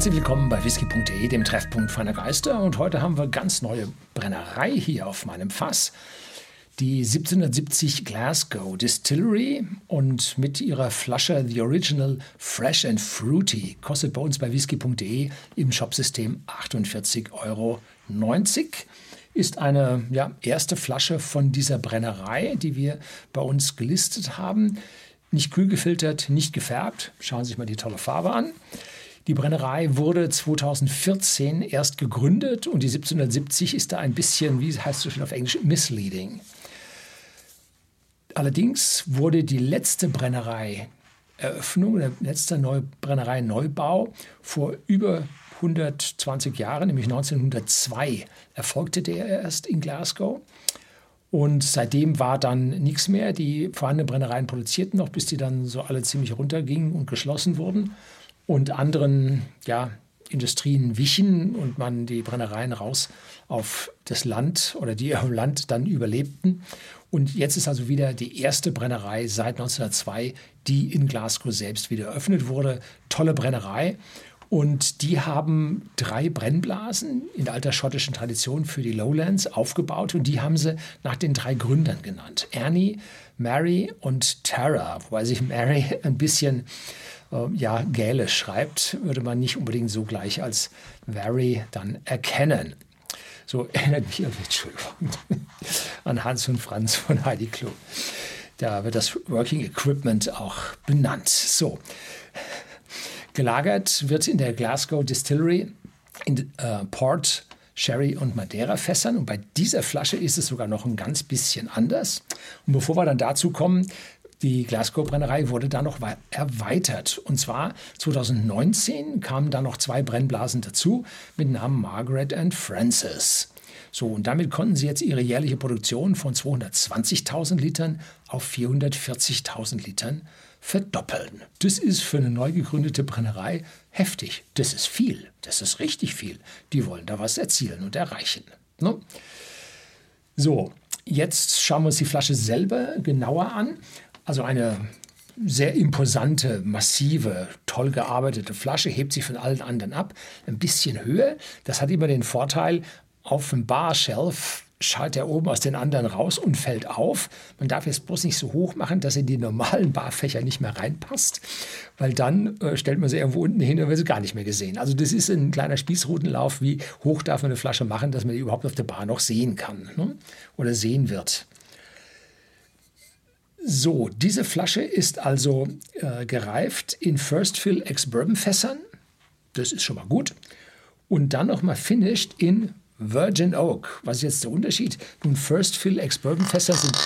Herzlich willkommen bei whisky.de, dem Treffpunkt feiner Geister. Und heute haben wir ganz neue Brennerei hier auf meinem Fass. Die 1770 Glasgow Distillery und mit ihrer Flasche The Original Fresh and Fruity kostet bei uns bei whisky.de im Shopsystem 48,90 Euro. Ist eine ja, erste Flasche von dieser Brennerei, die wir bei uns gelistet haben. Nicht kühl gefiltert, nicht gefärbt. Schauen Sie sich mal die tolle Farbe an. Die Brennerei wurde 2014 erst gegründet und die 1770 ist da ein bisschen, wie heißt es schon auf Englisch, misleading. Allerdings wurde die letzte Brennerei Eröffnung, der letzte Brennerei Neubau vor über 120 Jahren, nämlich 1902, erfolgte der erst in Glasgow. Und seitdem war dann nichts mehr. Die vorhandenen Brennereien produzierten noch, bis die dann so alle ziemlich runtergingen und geschlossen wurden und anderen ja, Industrien wichen und man die Brennereien raus auf das Land oder die im Land dann überlebten. Und jetzt ist also wieder die erste Brennerei seit 1902, die in Glasgow selbst wieder eröffnet wurde. Tolle Brennerei. Und die haben drei Brennblasen in alter schottischen Tradition für die Lowlands aufgebaut und die haben sie nach den drei Gründern genannt. Ernie, Mary und Tara, wobei sich Mary ein bisschen äh, ja, Gälisch schreibt, würde man nicht unbedingt so gleich als very dann erkennen. So erinnert mich, an Hans und Franz von Heidi Klum. Da wird das Working Equipment auch benannt. So, gelagert wird in der Glasgow Distillery in äh, Port, Sherry und Madeira-Fässern. Und bei dieser Flasche ist es sogar noch ein ganz bisschen anders. Und bevor wir dann dazu kommen, die Glasgow-Brennerei wurde dann noch erweitert. Und zwar 2019 kamen da noch zwei Brennblasen dazu mit Namen Margaret and Francis. So, und damit konnten sie jetzt ihre jährliche Produktion von 220.000 Litern auf 440.000 Litern verdoppeln. Das ist für eine neu gegründete Brennerei heftig. Das ist viel. Das ist richtig viel. Die wollen da was erzielen und erreichen. Ne? So, jetzt schauen wir uns die Flasche selber genauer an. Also eine sehr imposante, massive, toll gearbeitete Flasche, hebt sich von allen anderen ab, ein bisschen höher. Das hat immer den Vorteil, auf dem Barshelf schaut er oben aus den anderen raus und fällt auf. Man darf jetzt bloß nicht so hoch machen, dass er in die normalen Barfächer nicht mehr reinpasst, weil dann äh, stellt man sie irgendwo unten hin und wird sie gar nicht mehr gesehen. Also das ist ein kleiner Spießrutenlauf, wie hoch darf man eine Flasche machen, dass man die überhaupt auf der Bar noch sehen kann ne? oder sehen wird. So, diese Flasche ist also äh, gereift in First Fill Ex-Bourbon Fässern. Das ist schon mal gut. Und dann nochmal finished in Virgin Oak. Was ist jetzt der Unterschied? Nun, First Fill Ex-Bourbon Fässer sind,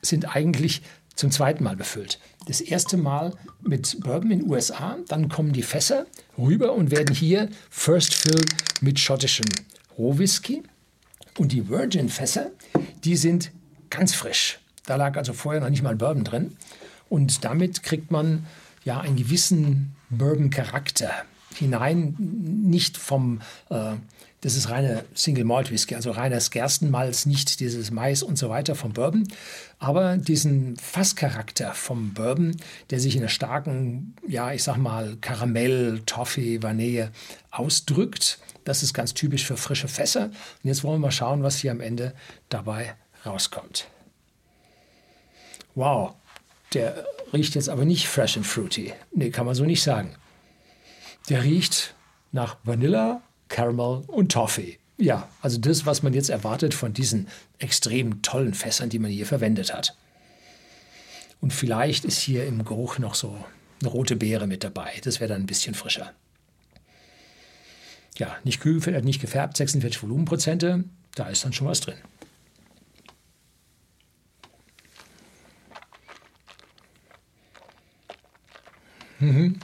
sind eigentlich zum zweiten Mal befüllt. Das erste Mal mit Bourbon in den USA, dann kommen die Fässer rüber und werden hier First Fill mit schottischem Rohwhisky. Und die Virgin Fässer, die sind ganz frisch. Da lag also vorher noch nicht mal Bourbon drin. Und damit kriegt man ja einen gewissen Bourbon-Charakter hinein, nicht vom, äh, das ist reine Single Malt Whisky, also reines Gerstenmalz, nicht dieses Mais und so weiter vom Bourbon, aber diesen Fasscharakter vom Bourbon, der sich in einer starken, ja, ich sag mal, Karamell, Toffee, Vanille ausdrückt. Das ist ganz typisch für frische Fässer. Und jetzt wollen wir mal schauen, was hier am Ende dabei rauskommt. Wow, der riecht jetzt aber nicht fresh and fruity. Nee, kann man so nicht sagen. Der riecht nach Vanilla, Caramel und Toffee. Ja, also das, was man jetzt erwartet von diesen extrem tollen Fässern, die man hier verwendet hat. Und vielleicht ist hier im Geruch noch so eine rote Beere mit dabei. Das wäre dann ein bisschen frischer. Ja, nicht kühl, nicht gefärbt, 46 Volumenprozente. Da ist dann schon was drin. Mhm.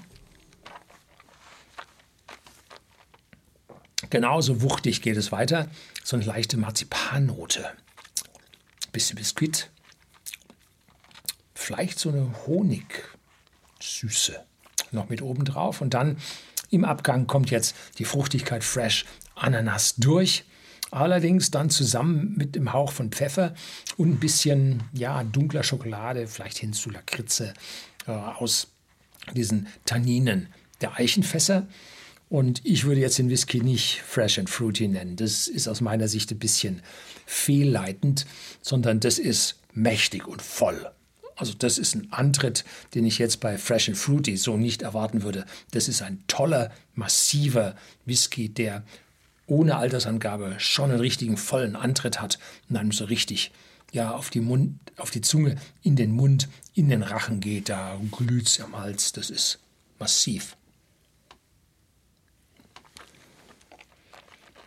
Genauso wuchtig geht es weiter. So eine leichte Marzipannote. Bisschen Biskuit. Vielleicht so eine Honigsüße noch mit oben drauf. Und dann im Abgang kommt jetzt die Fruchtigkeit Fresh Ananas durch. Allerdings dann zusammen mit dem Hauch von Pfeffer und ein bisschen ja, dunkler Schokolade, vielleicht hin zu Lakritze äh, aus diesen Tanninen der Eichenfässer. Und ich würde jetzt den Whisky nicht fresh and fruity nennen. Das ist aus meiner Sicht ein bisschen fehlleitend, sondern das ist mächtig und voll. Also das ist ein Antritt, den ich jetzt bei Fresh and Fruity so nicht erwarten würde. Das ist ein toller, massiver Whisky, der ohne Altersangabe schon einen richtigen vollen Antritt hat und dann so richtig ja, auf die, Mund, auf die Zunge, in den Mund, in den Rachen geht. Da glüht es am Hals. Das ist massiv.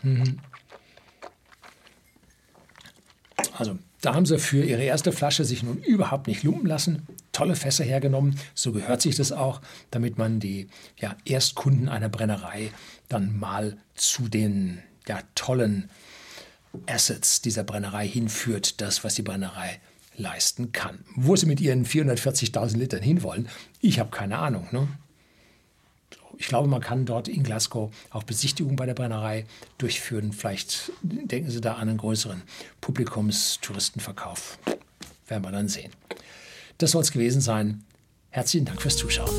Mhm. Also, da haben sie für ihre erste Flasche sich nun überhaupt nicht lumpen lassen. Tolle Fässer hergenommen, so gehört sich das auch, damit man die ja, Erstkunden einer Brennerei dann mal zu den ja, tollen Assets dieser Brennerei hinführt, das, was die Brennerei leisten kann. Wo sie mit ihren 440.000 Litern hinwollen, ich habe keine Ahnung. Ne? Ich glaube, man kann dort in Glasgow auch Besichtigungen bei der Brennerei durchführen. Vielleicht denken Sie da an einen größeren Publikumstouristenverkauf. Werden wir dann sehen. Das soll es gewesen sein. Herzlichen Dank fürs Zuschauen.